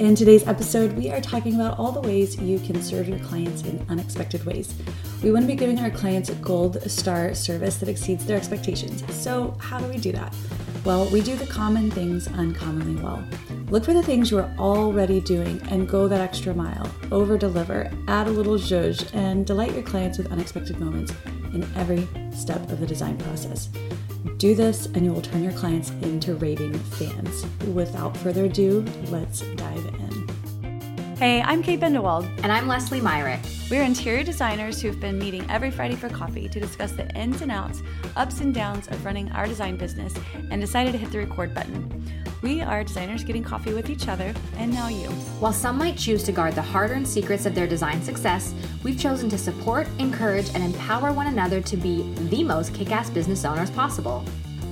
In today's episode, we are talking about all the ways you can serve your clients in unexpected ways. We want to be giving our clients a gold star service that exceeds their expectations. So, how do we do that? Well, we do the common things uncommonly well. Look for the things you are already doing and go that extra mile. Over deliver, add a little zhuzh, and delight your clients with unexpected moments in every step of the design process. Do this and you will turn your clients into raving fans. Without further ado, let's dive in. Hey, I'm Kate Bendewald. And I'm Leslie Myrick. We're interior designers who've been meeting every Friday for coffee to discuss the ins and outs, ups and downs of running our design business and decided to hit the record button. We are designers getting coffee with each other, and now you. While some might choose to guard the hard earned secrets of their design success, we've chosen to support, encourage, and empower one another to be the most kick ass business owners possible.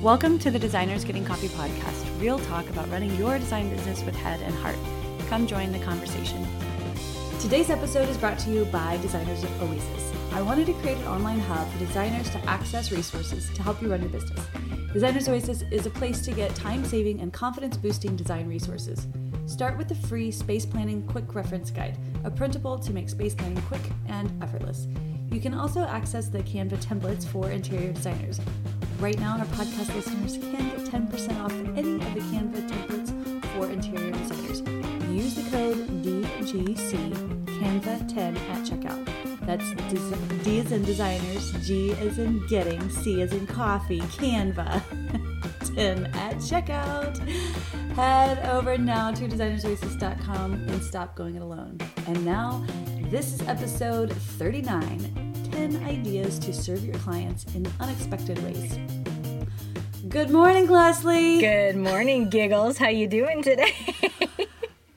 Welcome to the Designers Getting Coffee podcast, real talk about running your design business with head and heart. Come join the conversation. Today's episode is brought to you by Designers of Oasis. I wanted to create an online hub for designers to access resources to help you run your business. Designers Oasis is a place to get time saving and confidence boosting design resources. Start with the free Space Planning Quick Reference Guide, a printable to make space planning quick and effortless. You can also access the Canva templates for interior designers. Right now, our podcast listeners can get 10% off any of the Canva code DGC Canva10 at checkout. That's D as in designers, G as in getting, C as in coffee, Canva. 10 at checkout. Head over now to designersoasis.com and stop going it alone. And now, this is episode 39 10 ideas to serve your clients in unexpected ways. Good morning, Leslie. Good morning, Giggles. How you doing today?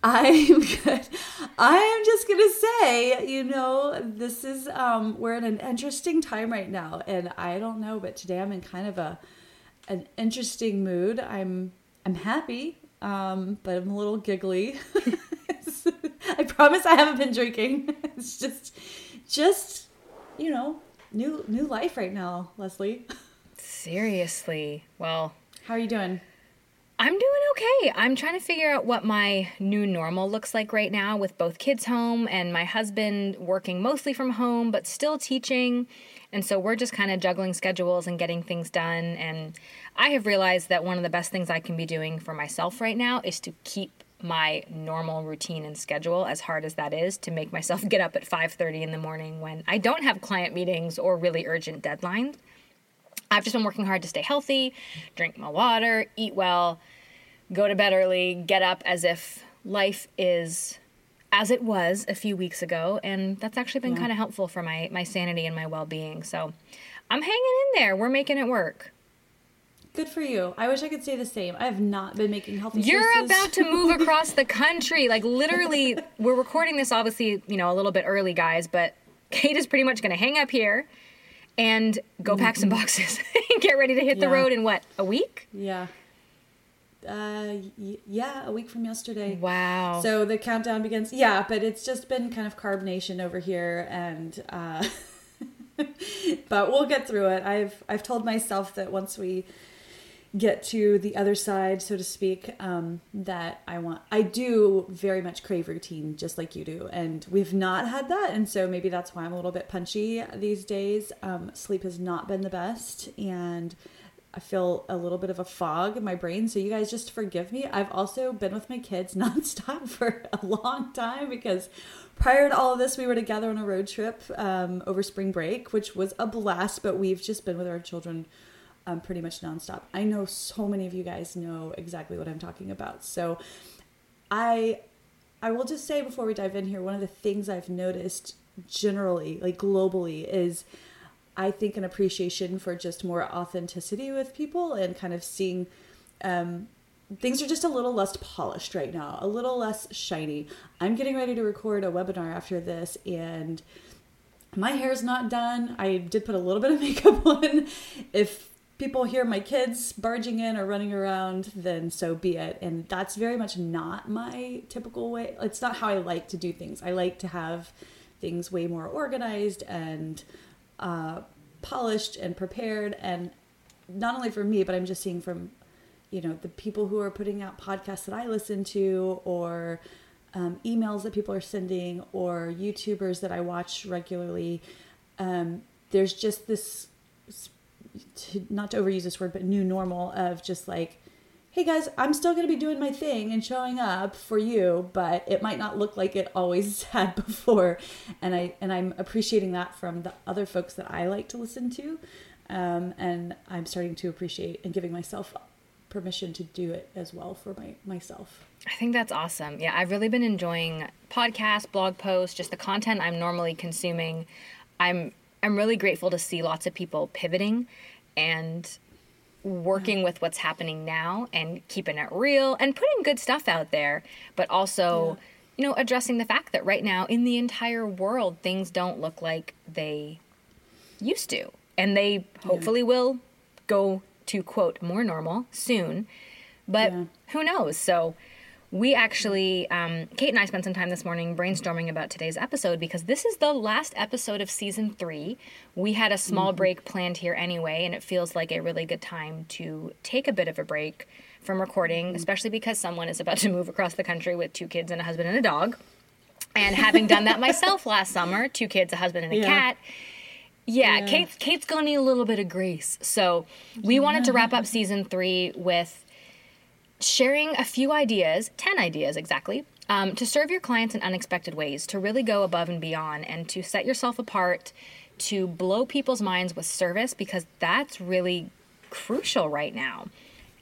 I'm good. I am just gonna say, you know, this is um we're in an interesting time right now, and I don't know, but today I'm in kind of a an interesting mood. I'm I'm happy, um, but I'm a little giggly. I promise I haven't been drinking. It's just just you know, new new life right now, Leslie. Seriously. Well, how are you doing? I'm doing okay. I'm trying to figure out what my new normal looks like right now with both kids home and my husband working mostly from home but still teaching. And so we're just kind of juggling schedules and getting things done. And I have realized that one of the best things I can be doing for myself right now is to keep my normal routine and schedule as hard as that is to make myself get up at 5:30 in the morning when I don't have client meetings or really urgent deadlines. I've just been working hard to stay healthy, drink my water, eat well, go to bed early, get up as if life is as it was a few weeks ago, and that's actually been yeah. kind of helpful for my my sanity and my well-being. So, I'm hanging in there. We're making it work. Good for you. I wish I could say the same. I have not been making healthy You're choices. about to move across the country. Like literally, we're recording this obviously, you know, a little bit early, guys, but Kate is pretty much going to hang up here and go mm-hmm. pack some boxes and get ready to hit yeah. the road in what, a week? Yeah. Uh, y- yeah, a week from yesterday. Wow. So the countdown begins. Yeah, but it's just been kind of carb nation over here, and uh, but we'll get through it. I've I've told myself that once we get to the other side, so to speak, um, that I want. I do very much crave routine, just like you do, and we've not had that, and so maybe that's why I'm a little bit punchy these days. Um, sleep has not been the best, and I feel a little bit of a fog in my brain. So you guys just forgive me. I've also been with my kids nonstop for a long time because prior to all of this, we were together on a road trip um, over spring break, which was a blast. But we've just been with our children um, pretty much nonstop. I know so many of you guys know exactly what I'm talking about. So I I will just say before we dive in here, one of the things I've noticed generally, like globally, is I think an appreciation for just more authenticity with people and kind of seeing um, things are just a little less polished right now, a little less shiny. I'm getting ready to record a webinar after this and my hair's not done. I did put a little bit of makeup on. If people hear my kids barging in or running around, then so be it. And that's very much not my typical way. It's not how I like to do things. I like to have things way more organized and uh, polished and prepared. And not only for me, but I'm just seeing from, you know, the people who are putting out podcasts that I listen to or um, emails that people are sending or YouTubers that I watch regularly, um, there's just this, to, not to overuse this word, but new normal of just like, hey guys, I'm still going to be doing my thing and showing up for you, but it might not look like it always had before. And I and I'm appreciating that from the other folks that I like to listen to. Um, and I'm starting to appreciate and giving myself permission to do it as well for my myself. I think that's awesome. Yeah, I've really been enjoying podcasts, blog posts, just the content I'm normally consuming. I'm I'm really grateful to see lots of people pivoting and working with what's happening now and keeping it real and putting good stuff out there, but also, yeah. you know, addressing the fact that right now in the entire world things don't look like they used to. And they hopefully yeah. will go to quote more normal soon. But yeah. who knows? So we actually, um, Kate and I spent some time this morning brainstorming about today's episode because this is the last episode of season three. We had a small mm-hmm. break planned here anyway, and it feels like a really good time to take a bit of a break from recording, mm-hmm. especially because someone is about to move across the country with two kids and a husband and a dog. And having done that myself last summer, two kids, a husband, and a yeah. cat. Yeah, yeah, Kate's Kate's gonna need a little bit of grace. So we yeah. wanted to wrap up season three with sharing a few ideas, 10 ideas exactly, um, to serve your clients in unexpected ways, to really go above and beyond, and to set yourself apart, to blow people's minds with service, because that's really crucial right now.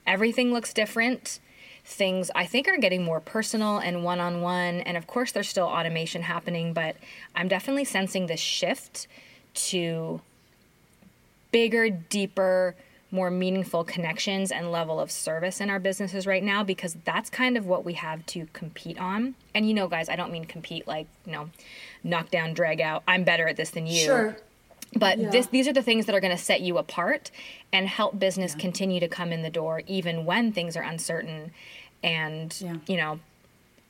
Everything looks different. Things I think are getting more personal and one on one. And of course, there's still automation happening, but I'm definitely sensing this shift to bigger, deeper, more meaningful connections and level of service in our businesses right now because that's kind of what we have to compete on. And you know, guys, I don't mean compete like, you know, knock down, drag out. I'm better at this than you. Sure. But yeah. this, these are the things that are going to set you apart and help business yeah. continue to come in the door even when things are uncertain and, yeah. you know,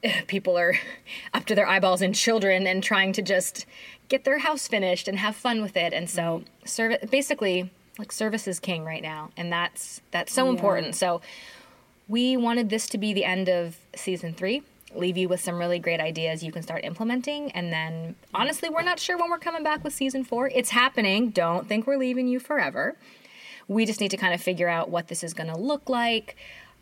people are up to their eyeballs in children and trying to just get their house finished and have fun with it. And so, mm-hmm. serve basically, like service is king right now and that's that's so yeah. important. So we wanted this to be the end of season three leave you with some really great ideas you can start implementing and then honestly we're not sure when we're coming back with season four. It's happening. Don't think we're leaving you forever. We just need to kind of figure out what this is going to look like.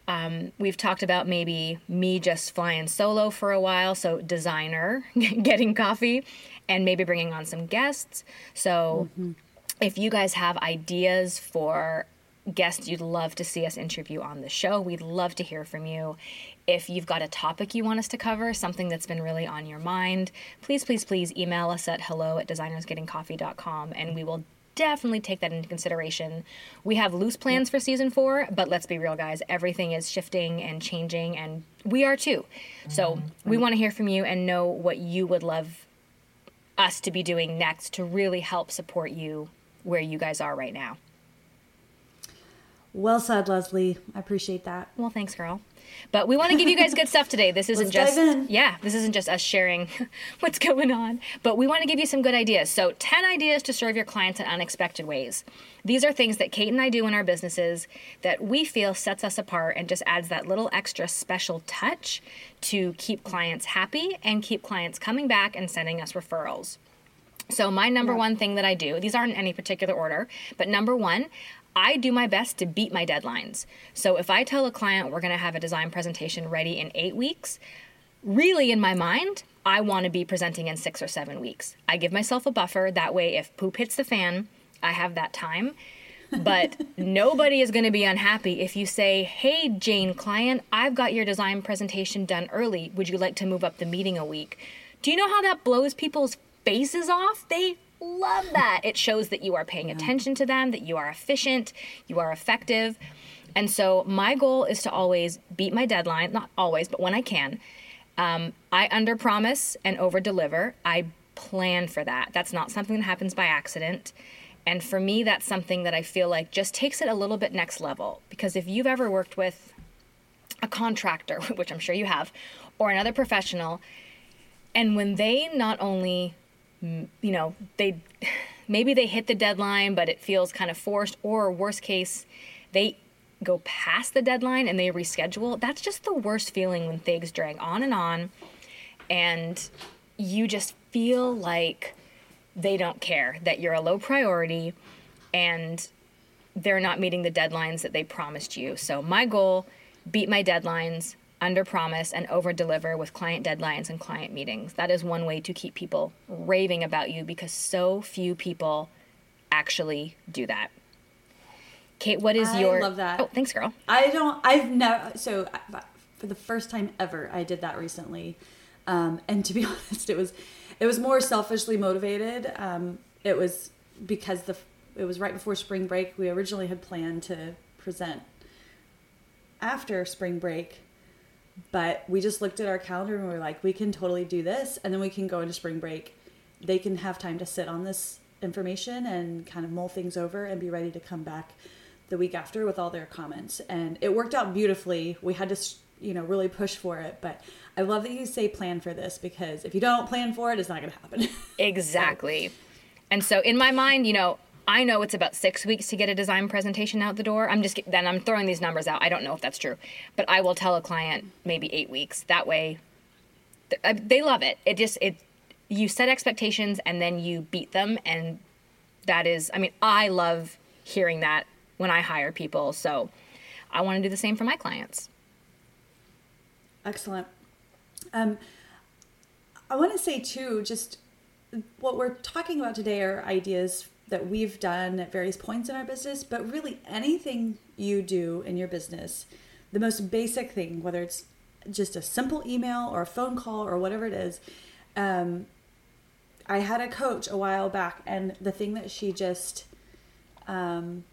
Um, we've talked about maybe me just flying solo for a while so designer getting coffee and maybe bringing on some guests. So mm-hmm if you guys have ideas for guests you'd love to see us interview on the show, we'd love to hear from you. If you've got a topic you want us to cover, something that's been really on your mind, please, please, please email us at hello at designersgettingcoffee.com and we will definitely take that into consideration. We have loose plans for season four, but let's be real, guys. Everything is shifting and changing, and we are too. So we want to hear from you and know what you would love us to be doing next to really help support you where you guys are right now. Well said, Leslie. I appreciate that. Well, thanks, girl. But we want to give you guys good stuff today. This isn't just yeah, this isn't just us sharing what's going on, but we want to give you some good ideas. So, 10 ideas to serve your clients in unexpected ways. These are things that Kate and I do in our businesses that we feel sets us apart and just adds that little extra special touch to keep clients happy and keep clients coming back and sending us referrals. So, my number yeah. one thing that I do, these aren't in any particular order, but number one, I do my best to beat my deadlines. So, if I tell a client we're going to have a design presentation ready in eight weeks, really in my mind, I want to be presenting in six or seven weeks. I give myself a buffer. That way, if poop hits the fan, I have that time. But nobody is going to be unhappy if you say, Hey, Jane client, I've got your design presentation done early. Would you like to move up the meeting a week? Do you know how that blows people's faces off, they love that. It shows that you are paying yeah. attention to them, that you are efficient, you are effective. And so my goal is to always beat my deadline, not always, but when I can. Um, I under promise and over deliver. I plan for that. That's not something that happens by accident. And for me, that's something that I feel like just takes it a little bit next level. Because if you've ever worked with a contractor, which I'm sure you have, or another professional, and when they not only you know, they maybe they hit the deadline, but it feels kind of forced, or worst case, they go past the deadline and they reschedule. That's just the worst feeling when things drag on and on. and you just feel like they don't care that you're a low priority and they're not meeting the deadlines that they promised you. So my goal, beat my deadlines, under promise and over deliver with client deadlines and client meetings. That is one way to keep people raving about you because so few people actually do that. Kate, what is I your I love that. Oh, thanks girl. I don't. I've never. So for the first time ever, I did that recently, um, and to be honest, it was it was more selfishly motivated. Um, it was because the it was right before spring break. We originally had planned to present after spring break, but we just looked at our calendar and we were like, we can totally do this, and then we can go into spring break. They can have time to sit on this information and kind of mull things over and be ready to come back the week after with all their comments. And it worked out beautifully. We had to, you know, really push for it, but I love that you say plan for this because if you don't plan for it, it's not going to happen. Exactly. And so in my mind, you know, I know it's about six weeks to get a design presentation out the door. I'm just then I'm throwing these numbers out. I don't know if that's true, but I will tell a client maybe eight weeks. That way, they love it. It just it you set expectations and then you beat them, and that is. I mean, I love hearing that when I hire people. So I want to do the same for my clients. Excellent. Um, I want to say too, just what we're talking about today are ideas that we've done at various points in our business, but really anything you do in your business, the most basic thing, whether it's just a simple email or a phone call or whatever it is. Um, I had a coach a while back, and the thing that she just um,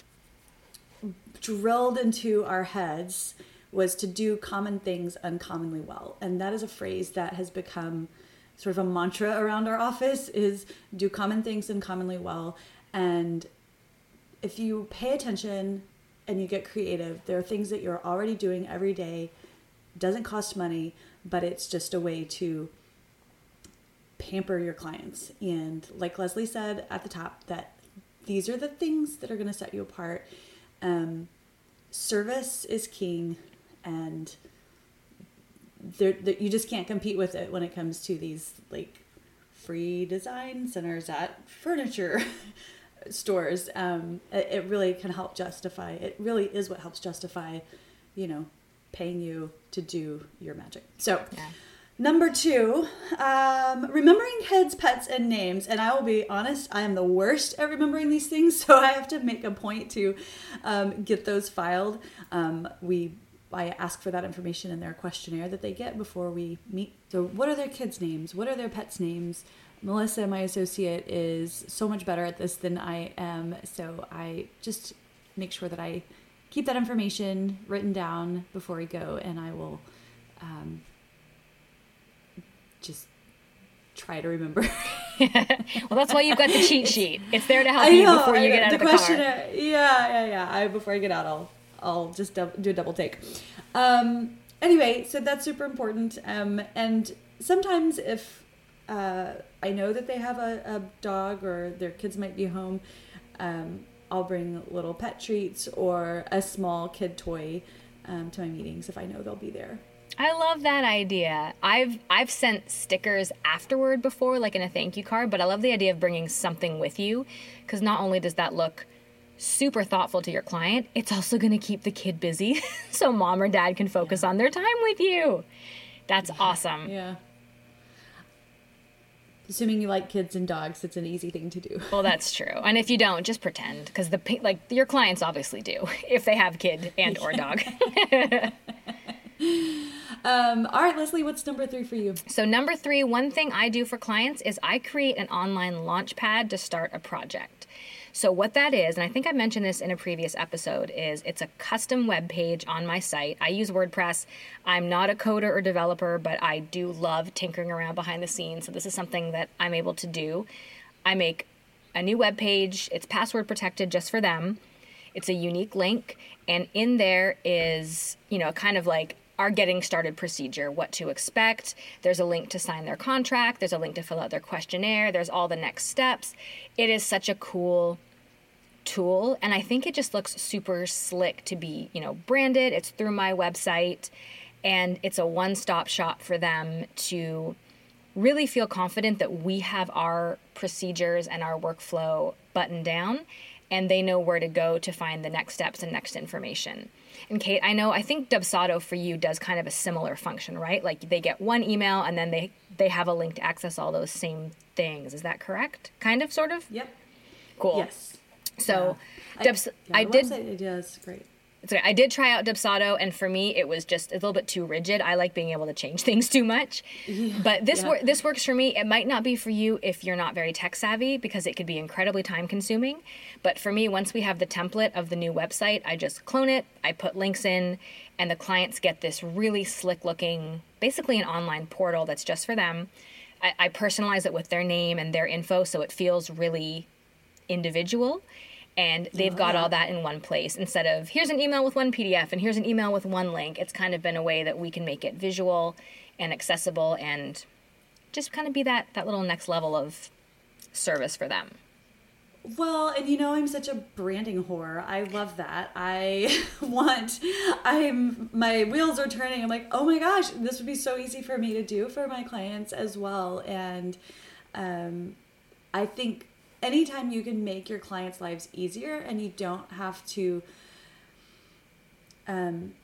drilled into our heads was to do common things uncommonly well. And that is a phrase that has become sort of a mantra around our office is do common things uncommonly well and if you pay attention and you get creative, there are things that you're already doing every day. Doesn't cost money, but it's just a way to pamper your clients. And like Leslie said at the top, that these are the things that are going to set you apart. Um, service is king, and there, you just can't compete with it when it comes to these like free design centers at furniture stores, um, it, it, really can help justify. It really is what helps justify, you know, paying you to do your magic. So. Yeah. Number two, um, remembering kids, pets, and names. And I will be honest, I am the worst at remembering these things, so I have to make a point to um, get those filed. Um, we I ask for that information in their questionnaire that they get before we meet. So, what are their kids' names? What are their pets' names? Melissa, my associate, is so much better at this than I am. So I just make sure that I keep that information written down before we go, and I will um, just try to remember. well, that's why you've got the cheat sheet. It's there to help know, you before you get out the of the question, car. Yeah, yeah, yeah. I, before I get out, I'll I'll just do a double take. Um, anyway, so that's super important. Um, and sometimes if uh, I know that they have a, a, dog or their kids might be home. Um, I'll bring little pet treats or a small kid toy um, to my meetings if I know they'll be there. I love that idea. I've I've sent stickers afterward before, like in a thank you card, but I love the idea of bringing something with you because not only does that look super thoughtful to your client, it's also going to keep the kid busy so mom or dad can focus on their time with you. That's awesome. Yeah assuming you like kids and dogs, it's an easy thing to do. Well, that's true. And if you don't, just pretend because the like your clients obviously do if they have kid and or dog. um, all right, Leslie, what's number three for you? So number three, one thing I do for clients is I create an online launch pad to start a project. So what that is, and I think I mentioned this in a previous episode, is it's a custom web page on my site. I use WordPress. I'm not a coder or developer, but I do love tinkering around behind the scenes. So this is something that I'm able to do. I make a new web page. It's password protected just for them. It's a unique link, and in there is, you know, kind of like our getting started procedure, what to expect. There's a link to sign their contract, there's a link to fill out their questionnaire, there's all the next steps. It is such a cool tool and I think it just looks super slick to be, you know, branded. It's through my website and it's a one-stop shop for them to really feel confident that we have our procedures and our workflow buttoned down and they know where to go to find the next steps and next information. And Kate, I know I think Dubsado for you does kind of a similar function, right? Like they get one email and then they they have a link to access all those same things. Is that correct? Kind of, sort of. Yep. Cool. Yes. So, I, Dubs- yeah, I did. is great. I did try out Dubsado, and for me, it was just a little bit too rigid. I like being able to change things too much. but this yeah. wor- this works for me. It might not be for you if you're not very tech savvy because it could be incredibly time consuming. But for me, once we have the template of the new website, I just clone it. I put links in, and the clients get this really slick looking, basically an online portal that's just for them. I, I personalize it with their name and their info, so it feels really individual and they've got all that in one place instead of here's an email with one PDF and here's an email with one link. It's kind of been a way that we can make it visual and accessible and just kind of be that that little next level of service for them. Well, and you know, I'm such a branding whore. I love that. I want, I'm, my wheels are turning. I'm like, oh my gosh, this would be so easy for me to do for my clients as well. And um, I think anytime you can make your clients' lives easier and you don't have to um,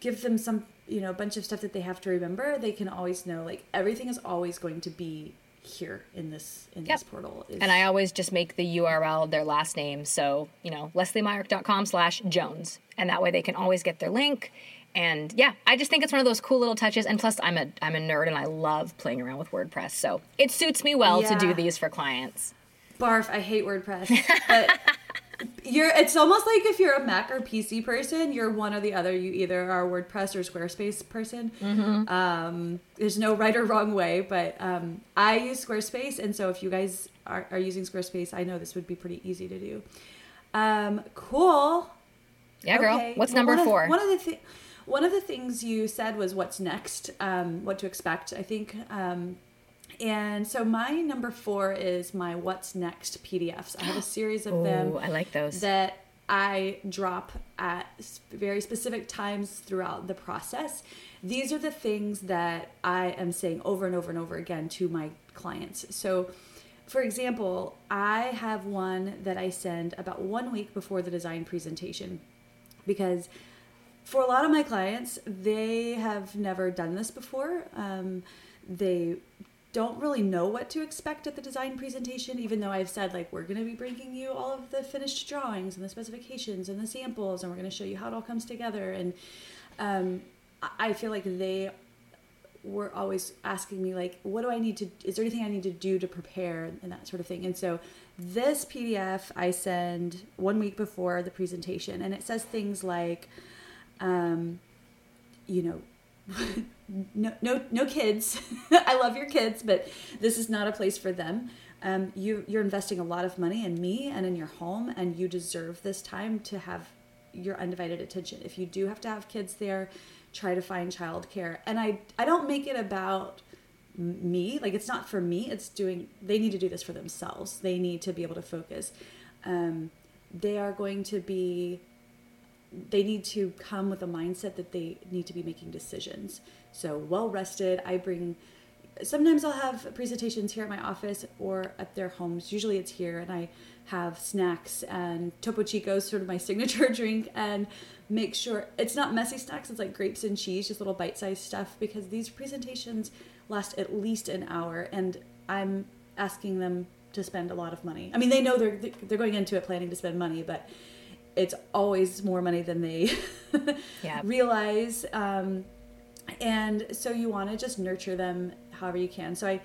give them some, you know, a bunch of stuff that they have to remember, they can always know like everything is always going to be here in this in Yep. this portal. Is- And I always just make the URL their last name. So, you know, lesliemyrick.com slash Jones. And that way they can always get their link. And yeah, I just think it's one of those cool little touches. And plus I'm a I'm a nerd and I love playing around with WordPress. So it suits me well to do these for clients. Barf i hate wordpress but you're it's almost like if you're a mac or pc person you're one or the other you either are a wordpress or squarespace person um, there's no right or wrong way but um, i use squarespace and so if you guys are, are using squarespace i know this would be pretty easy to do um, cool Yeah, girl. Okay. What's number one of- four? one of the thi- one of the things you said was what's next, um, what to expect. I think, um, and so my number four is my what's next PDFs. I have a series of them I like those. that I drop at very specific times throughout the process. These are the things that I am saying over and over and over again to my clients. So, for example, I have one that I send about one week before the design presentation because for a lot of my clients, they have never done this before. Um, they don't really know what to expect at the design presentation, even though I've said, like, we're going to be bringing you all of the finished drawings and the specifications and the samples, and we're going to show you how it all comes together. And um, I- feel like they were always asking me like what do i need to is there anything i need to do to prepare and that sort of thing and so this pdf i send one week before the presentation and it says things like um, you know no no no kids. I love your kids but this is not a place for them. Um, you you're investing a lot of money in me and in your home and you deserve this time to have your undivided attention. If you do have to have kids there try to find childcare. And i i don't make it about me. Like it's not for me. It's doing they need to do this for themselves. They need to be able to focus. Um, they are going to be they need to come with a mindset that they need to be making decisions. So well rested. I bring. Sometimes I'll have presentations here at my office or at their homes. Usually it's here, and I have snacks and Topo Chico, sort of my signature drink, and make sure it's not messy snacks. It's like grapes and cheese, just little bite-sized stuff. Because these presentations last at least an hour, and I'm asking them to spend a lot of money. I mean, they know they're they're going into it planning to spend money, but it's always more money than they Yeah. realize. Um, and so you want to just nurture them however you can. So I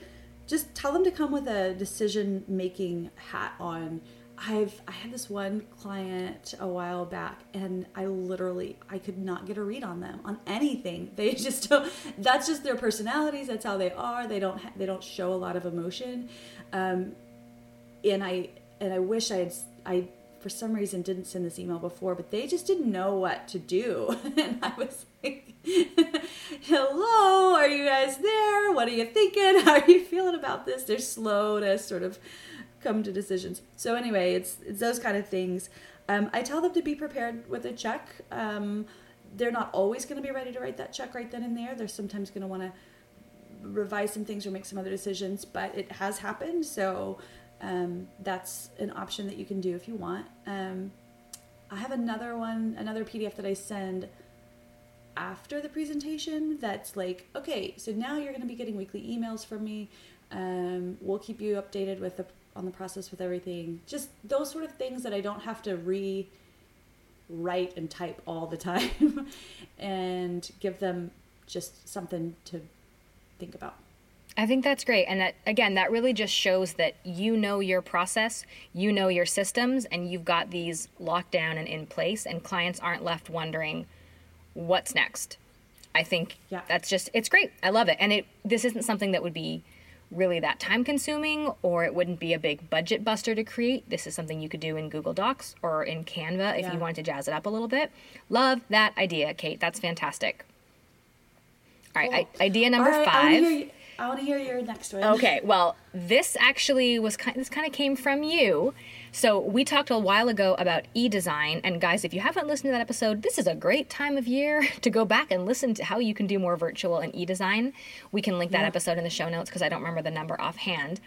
just tell them to come with a decision making hat on. I've I had this one client a while back and I literally I could not get a read on them on anything. They just don't that's just their personalities, that's how they are. They don't ha- they don't show a lot of emotion. Um, and I and I wish I had I for some reason didn't send this email before, but they just didn't know what to do. And I was like, "Hello, are you guys there? What are you thinking? How are you feeling about this?" They're slow to sort of come to decisions. So anyway, it's it's those kind of things. Um, I tell them to be prepared with a check. Um, they're not always going to be ready to write that check right then and there. They're sometimes going to want to revise some things or make some other decisions, but it has happened. So um, that's an option that you can do if you want. Um, I have another one, another PDF that I send after the presentation that's like, okay, so now you're going to be getting weekly emails from me. Um, we'll keep you updated with the on the process with everything. Just those sort of things that I don't have to re write and type all the time and give them just something to think about. I think that's great. And that, again, that really just shows that you know your process, you know your systems, and you've got these locked down and in place, and clients aren't left wondering what's next. I think yeah. that's just, it's great. I love it. And it, this isn't something that would be really that time consuming or it wouldn't be a big budget buster to create. This is something you could do in Google Docs or in Canva if yeah. you wanted to jazz it up a little bit. Love that idea, Kate. That's fantastic. All right, cool. I, idea number right, five. I want to hear your next one. Okay, well, this actually was kind. This kind of came from you. So we talked a while ago about e-design, and guys, if you haven't listened to that episode, this is a great time of year to go back and listen to how you can do more virtual and e-design. We can link that yeah. episode in the show notes because I don't remember the number offhand.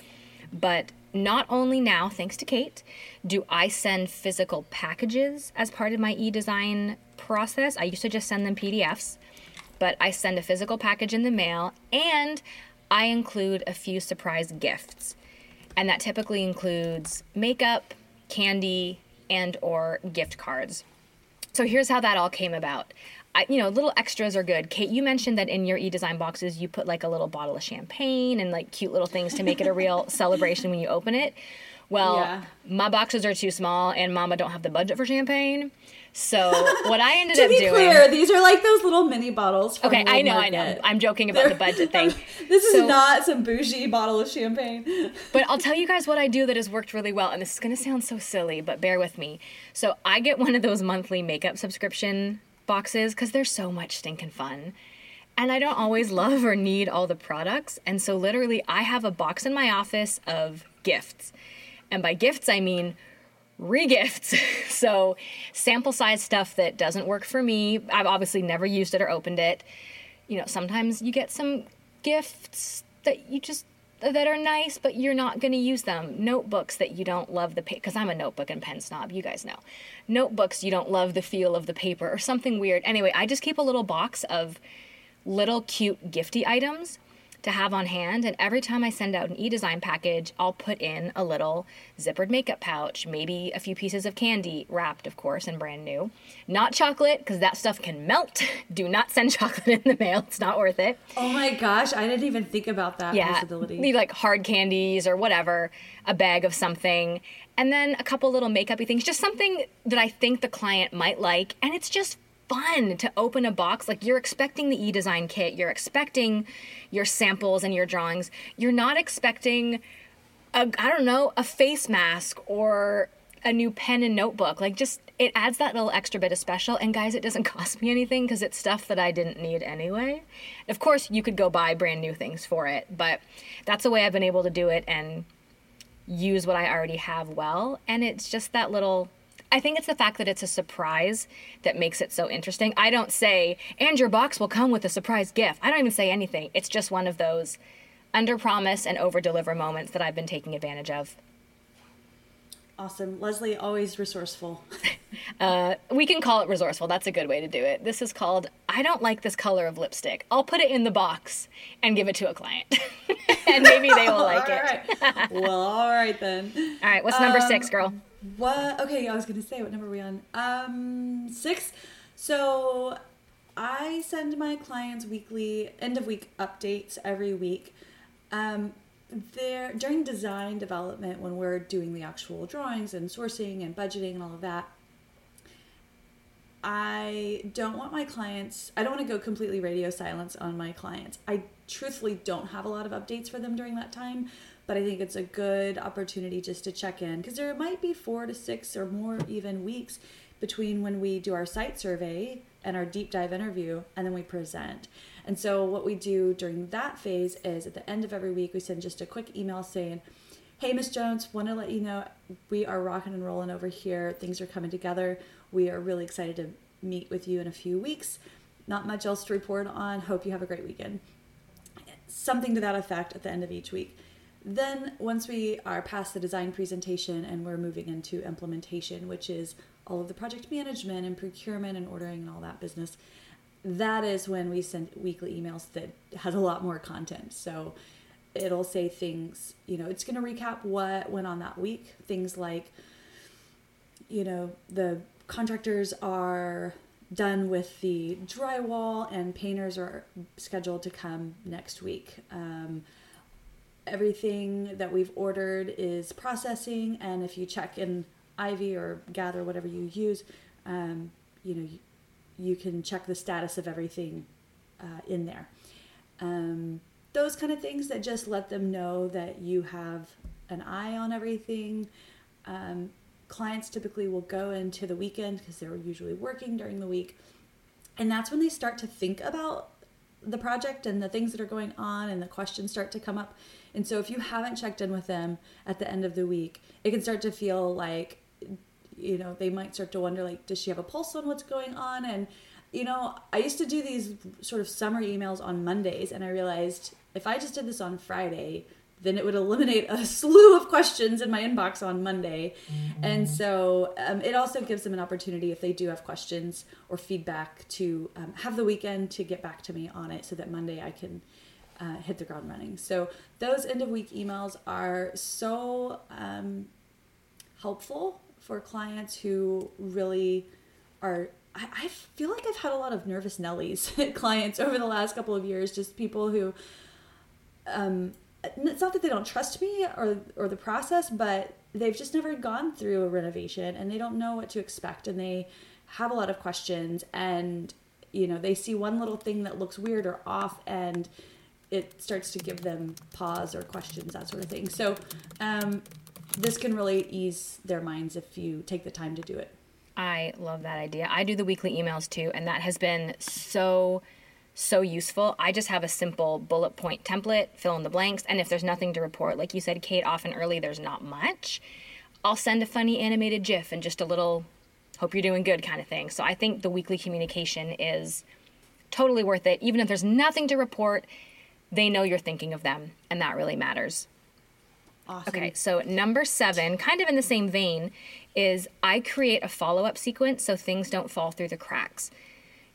But not only now, thanks to Kate, do I send physical packages as part of my e-design process. I used to just send them PDFs, but I send a physical package in the mail and I include a few surprise gifts. And that typically includes makeup, candy, and or gift cards. So here's how that all came about. I, you know, little extras are good. Kate, you mentioned that in your e-design boxes you put like a little bottle of champagne and like cute little things to make it a real celebration when you open it. Well, yeah. my boxes are too small and mama don't have the budget for champagne. So what I ended to up be doing. clear, these are like those little mini bottles. okay, I know, Market. I know. I'm joking about They're, the budget thing. this is so, not some bougie bottle of champagne. but I'll tell you guys what I do that has worked really well, and this is going to sound so silly, but bear with me. So I get one of those monthly makeup subscription boxes because they're so much stinking fun. And I don't always love or need all the products. And so, literally, I have a box in my office of gifts. And by gifts, I mean regifts. so, sample size stuff that doesn't work for me. I've obviously never used it or opened it. You know, sometimes you get some gifts that you just that are nice, but you're not going to use them. Notebooks that you don't love the because I'm a notebook and pen snob, you guys know. Notebooks you don't love the feel of the paper or something weird. Anyway, I just keep a little box of little cute gifty items to have on hand. And every time I send out an e design package, I'll put in a little zippered makeup pouch, maybe a few pieces of candy, wrapped, of course, and brand new. Not chocolate, because that stuff can melt. Do not send chocolate in the mail, it's not worth it. Oh my gosh, I didn't even think about that yeah, possibility. Leave like hard candies or whatever, a bag of something, and then a couple little makeupy things, just something that I think the client might like. And it's just fun to open a box. Like you're expecting the e design kit, you're expecting your samples and your drawings. You're not expecting, a, I don't know, a face mask or a new pen and notebook. Like just, it adds that little extra bit of special. And guys, it doesn't cost me anything because it's stuff that I didn't need anyway. Of course, you could go buy brand new things for it, but that's the way I've been able to do it and use what I already have well. And it's just that little I think it's the fact that it's a surprise that makes it so interesting. I don't say, and your box will come with a surprise gift. I don't even say anything. It's just one of those under promise and over deliver moments that I've been taking advantage of. Awesome. Leslie, always resourceful. uh, we can call it resourceful. That's a good way to do it. This is called I don't like this color of lipstick. I'll put it in the box and give it to a client. and maybe they will like it. well, all right then. All right. What's number um, six, girl? What? Okay, I was gonna say what number are we on? Um, six. So I send my clients weekly end of week updates every week. Um, there during design development when we're doing the actual drawings and sourcing and budgeting and all of that. I don't want my clients, I don't want to go completely radio silence on my clients. I truthfully don't have a lot of updates for them during that time but I think it's a good opportunity just to check in because there might be four to six or more even weeks between when we do our site survey and our deep dive interview and then we present. And so what we do during that phase is at the end of every week we send just a quick email saying, "Hey Miss Jones, want to let you know we are rocking and rolling over here. Things are coming together. We are really excited to meet with you in a few weeks. Not much else to report on. Hope you have a great weekend." something to that effect at the end of each week. Then, once we are past the design presentation and we're moving into implementation, which is all of the project management and procurement and ordering and all that business, that is when we send weekly emails that has a lot more content. So it'll say things, you know, it's going to recap what went on that week. Things like, you know, the contractors are done with the drywall and painters are scheduled to come next week. Um, everything that we've ordered is processing, and if you check in Ivy or Gather, whatever you use, um, you know, you, you, can check the status of everything uh, in there. Um, those kind of things that just let them know that you have an eye on everything. Um, clients typically will go into the weekend because they're usually working during the week. And that's when they start to think about the project and the things that are going on and the questions start to come up. And so if you haven't checked in with them at the end of the week, it can start to feel like you know, they might start to wonder like does she have a pulse on what's going on and you know, I used to do these sort of summer emails on Mondays and I realized if I just did this on Friday, then it would eliminate a slew of questions in my inbox on Monday. Mm-hmm. And so um, it also gives them an opportunity if they do have questions or feedback to um, have the weekend to get back to me on it so that Monday I can uh, hit the ground running. So those end of week emails are so um, helpful for clients who really are. I, I feel like I've had a lot of nervous Nellies clients over the last couple of years, just people who um, it's not that they don't trust me or or the process, but they've just never gone through a renovation and they don't know what to expect and they have a lot of questions and you know they see one little thing that looks weird or off and it starts to give them pause or questions that sort of thing so um, this can really ease their minds if you take the time to do it i love that idea i do the weekly emails too and that has been so so useful. I just have a simple bullet point template, fill in the blanks, and if there's nothing to report, like you said, Kate, often early there's not much, I'll send a funny animated GIF and just a little hope you're doing good kind of thing. So I think the weekly communication is totally worth it. Even if there's nothing to report, they know you're thinking of them, and that really matters. Awesome. Okay, so number seven, kind of in the same vein, is I create a follow up sequence so things don't fall through the cracks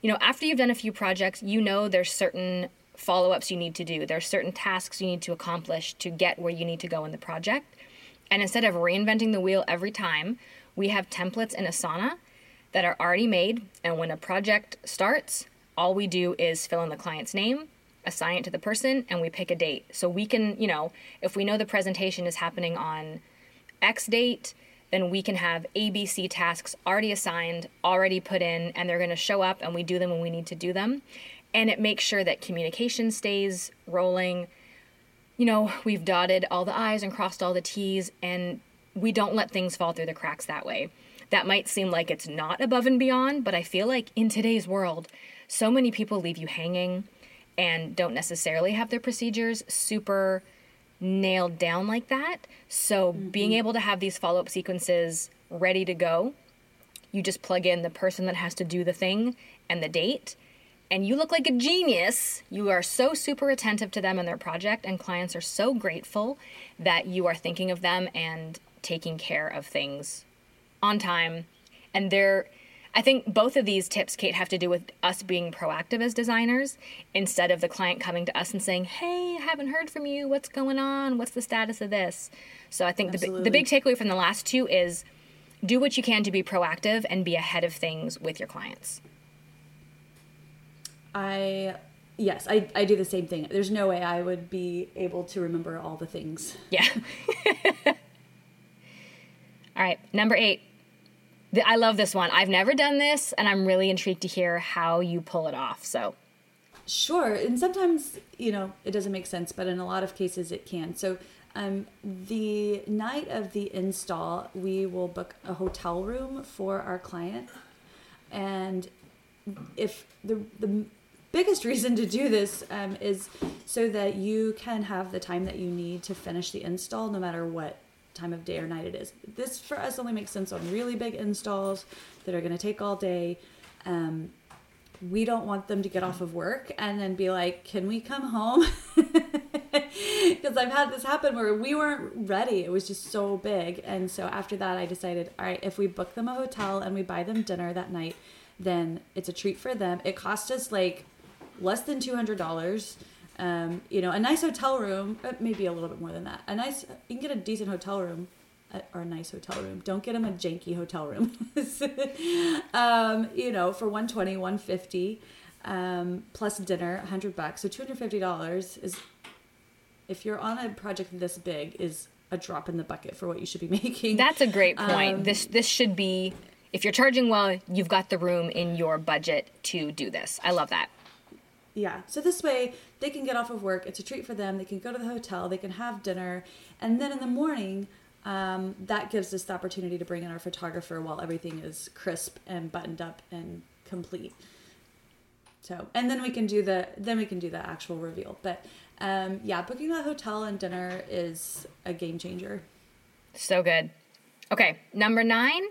you know, after you've done a few projects, you know there's certain follow ups you need to do. There's certain tasks you need to accomplish to get where you need to go in the project. And instead of reinventing the wheel every time, we have templates in Asana that are already made. And when a project starts, all we do is fill in the client's name, assign it to the person, and we pick a date. So we can, you know, if we know the presentation is happening on X date, then we can have ABC tasks already assigned, already put in, and they're going to show up and we do them when we need to do them. And it makes sure that communication stays rolling. You know, we've dotted all the I's and crossed all the T's, and we don't let things fall through the cracks that way. That might seem like it's not above and beyond, but I feel like in today's world, so many people leave you hanging and don't necessarily have their procedures super nailed down like that. So mm-hmm. being able to have these follow up sequences ready to go, you just plug in the person that has to do the thing and the date, and you look like a genius. You are so super attentive to them and their project, and clients are so grateful that you are thinking of them and taking care of things on time. And they're I think both of these tips, Kate, have to do with us being proactive as designers instead of the client coming to us and saying, Hey, I haven't heard from you. What's going on? What's the status of this? So I think the, the big takeaway from the last two is do what you can to be proactive and be ahead of things with your clients. I yes, I, I do the same thing. There's no way I would be able to remember all the things. Yeah. all right, number eight I love this one. I've never done this, and I'm really intrigued to hear how you pull it off. So, sure. And sometimes, you know, it doesn't make sense, but in a lot of cases, it can. So, um, the night of the install, we will book a hotel room for our client. And if the, the biggest reason to do this um, is so that you can have the time that you need to finish the install no matter what time of day or night it is. This for us only makes sense on really big installs that are going to take all day. Um, we don't want them to get off of work and then be like, "Can we come home?" Because I've had this happen where we weren't ready. It was just so big, and so after that, I decided, all right, if we book them a hotel and we buy them dinner that night, then it's a treat for them. It cost us like less than two hundred dollars. Um, you know, a nice hotel room, uh, maybe a little bit more than that. A nice, you can get a decent hotel room uh, or a nice hotel room. Don't get them a janky hotel room. um, you know, for 120, 150 um, plus dinner, 100 bucks. So $250 is if you're on a project this big is a drop in the bucket for what you should be making. That's a great point. Um, this this should be if you're charging well, you've got the room in your budget to do this. I love that. Yeah. So this way they can get off of work. It's a treat for them. They can go to the hotel. They can have dinner, and then in the morning, um, that gives us the opportunity to bring in our photographer while everything is crisp and buttoned up and complete. So, and then we can do the then we can do the actual reveal. But um, yeah, booking that hotel and dinner is a game changer. So good. Okay, number nine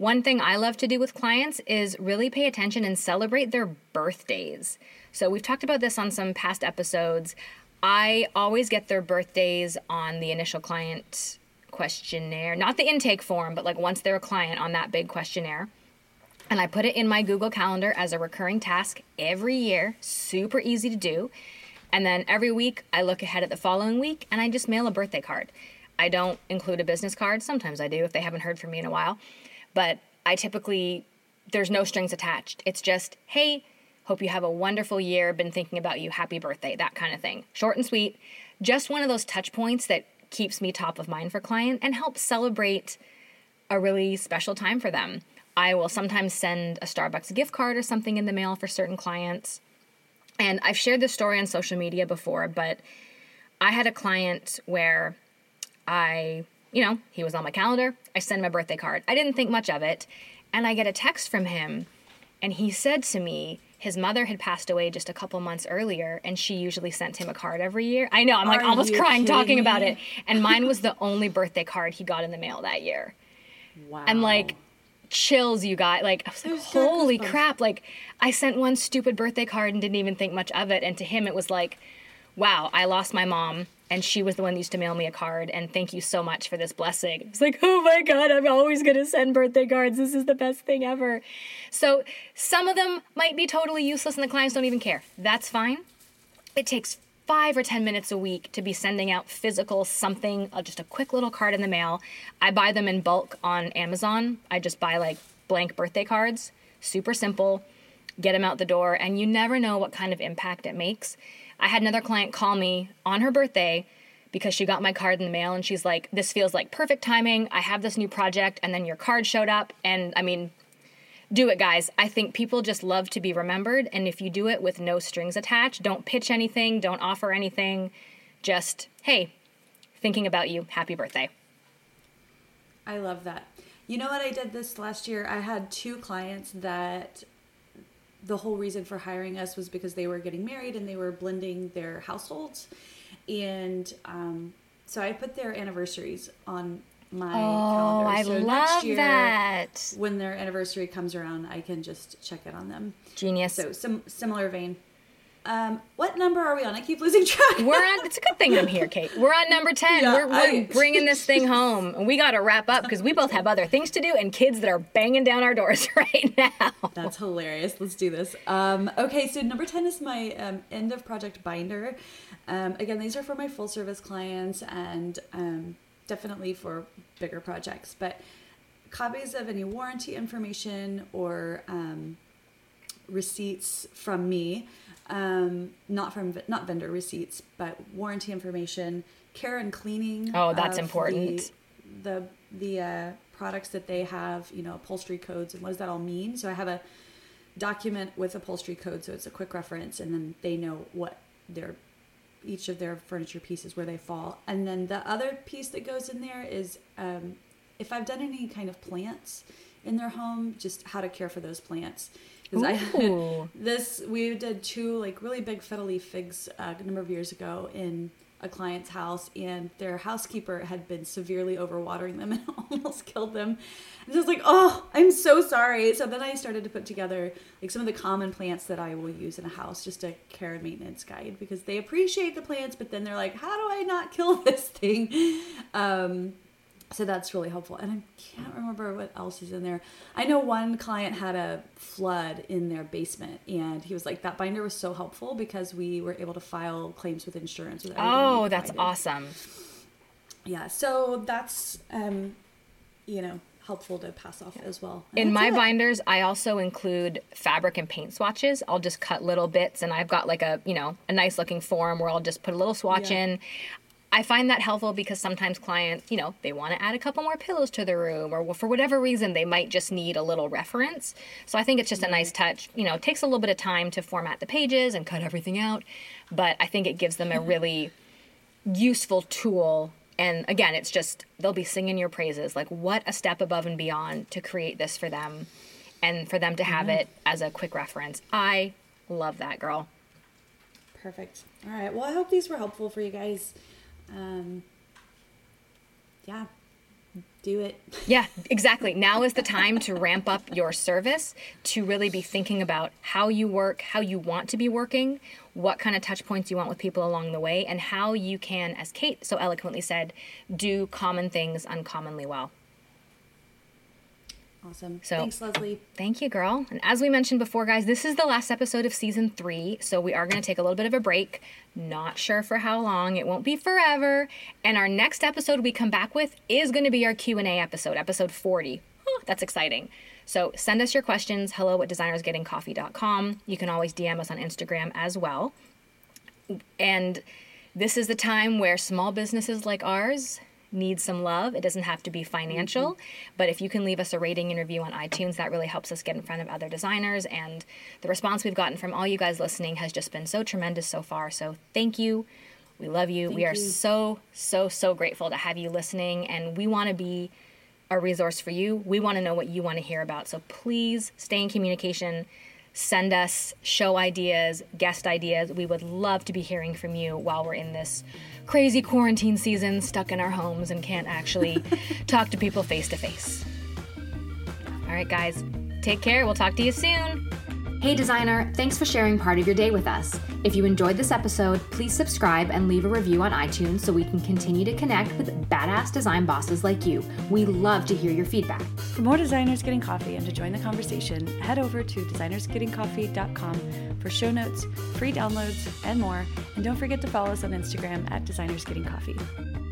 one thing I love to do with clients is really pay attention and celebrate their birthdays. So, we've talked about this on some past episodes. I always get their birthdays on the initial client questionnaire, not the intake form, but like once they're a client on that big questionnaire. And I put it in my Google Calendar as a recurring task every year, super easy to do. And then every week I look ahead at the following week and I just mail a birthday card. I don't include a business card. Sometimes I do if they haven't heard from me in a while but I typically, there's no strings attached. It's just, hey, hope you have a wonderful year, been thinking about you, happy birthday, that kind of thing. Short and sweet. Just one of those touch points that keeps me top of mind for client and helps celebrate a really special time for them. I will sometimes send a Starbucks gift card or something in the mail for certain clients. And I've shared this story on social media before, but I had a client where I you know, he was on my calendar. I sent him a birthday card. I didn't think much of it. And I get a text from him, and he said to me, his mother had passed away just a couple months earlier, and she usually sent him a card every year. I know, I'm like Are almost crying talking me? about it. And mine was the only birthday card he got in the mail that year. Wow. And like, chills you got like i was like holy crap like i sent one stupid birthday card and didn't even think much of it and to him it was like wow i lost my mom and she was the one that used to mail me a card and thank you so much for this blessing. It's like oh my god i'm always going to send birthday cards. This is the best thing ever. So some of them might be totally useless and the clients don't even care. That's fine. It takes five or ten minutes a week to be sending out physical something uh, just a quick little card in the mail. I buy them in bulk on amazon. I just buy like blank birthday cards. Super simple. Get them out the door and you never know what kind of impact it makes I had another client call me on her birthday because she got my card in the mail and she's like, This feels like perfect timing. I have this new project. And then your card showed up. And I mean, do it, guys. I think people just love to be remembered. And if you do it with no strings attached, don't pitch anything, don't offer anything. Just, hey, thinking about you. Happy birthday. I love that. You know what I did this last year? I had two clients that the whole reason for hiring us was because they were getting married and they were blending their households. And um, so I put their anniversaries on my oh, calendar. So I love year, that. When their anniversary comes around, I can just check in on them. Genius. So some similar vein. Um, what number are we on? I keep losing track. We're on. It's a good thing I'm here, Kate. We're on number ten. Yeah, we're, we're I, bringing this thing home, and we got to wrap up because we both have other things to do and kids that are banging down our doors right now. That's hilarious. Let's do this. Um, okay, so number ten is my um, end of project binder. Um, again, these are for my full service clients and um, definitely for bigger projects, but copies of any warranty information or um, receipts from me um, not from not vendor receipts, but warranty information, care and cleaning. Oh, that's important. The the, the uh, products that they have, you know, upholstery codes, and what does that all mean? So I have a document with upholstery code, so it's a quick reference, and then they know what their each of their furniture pieces where they fall. And then the other piece that goes in there is um, if I've done any kind of plants in their home, just how to care for those plants I this we did two like really big fiddle leaf figs uh, a number of years ago in a client's house and their housekeeper had been severely overwatering them and almost killed them. And I was like, oh, I'm so sorry. So then I started to put together like some of the common plants that I will use in a house, just a care and maintenance guide because they appreciate the plants, but then they're like, how do I not kill this thing? Um, so that's really helpful. And I can't remember what else is in there. I know one client had a flood in their basement, and he was like, "That binder was so helpful because we were able to file claims with insurance." With oh, that's awesome. Yeah, so that's um, you know helpful to pass off yeah. as well. And in my it. binders, I also include fabric and paint swatches. I'll just cut little bits, and I've got like a you know a nice looking form where I'll just put a little swatch yeah. in. I find that helpful because sometimes clients, you know, they want to add a couple more pillows to the room or for whatever reason they might just need a little reference. So I think it's just a nice touch. You know, it takes a little bit of time to format the pages and cut everything out, but I think it gives them a really useful tool. And again, it's just they'll be singing your praises. Like what a step above and beyond to create this for them and for them to have mm-hmm. it as a quick reference. I love that girl. Perfect. All right. Well, I hope these were helpful for you guys um, yeah, do it. yeah, exactly. Now is the time to ramp up your service, to really be thinking about how you work, how you want to be working, what kind of touch points you want with people along the way, and how you can, as Kate so eloquently said, do common things uncommonly well. Awesome. So thanks, Leslie. Thank you, girl. And as we mentioned before, guys, this is the last episode of season three, so we are going to take a little bit of a break. Not sure for how long. It won't be forever. And our next episode we come back with is going to be our Q and A episode, episode forty. Oh, that's exciting. So send us your questions. Hello at designersgettingcoffee.com. You can always DM us on Instagram as well. And this is the time where small businesses like ours needs some love. It doesn't have to be financial, mm-hmm. but if you can leave us a rating and review on iTunes, that really helps us get in front of other designers. And the response we've gotten from all you guys listening has just been so tremendous so far. So thank you. We love you. Thank we are you. so, so, so grateful to have you listening, and we want to be a resource for you. We want to know what you want to hear about. So please stay in communication send us show ideas, guest ideas. We would love to be hearing from you while we're in this crazy quarantine season, stuck in our homes and can't actually talk to people face to face. All right, guys, take care. We'll talk to you soon. Hey, designer, thanks for sharing part of your day with us. If you enjoyed this episode, please subscribe and leave a review on iTunes so we can continue to connect with badass design bosses like you. We love to hear your feedback. For more designers getting coffee and to join the conversation, head over to designersgettingcoffee.com for show notes, free downloads, and more. And don't forget to follow us on Instagram at designersgettingcoffee.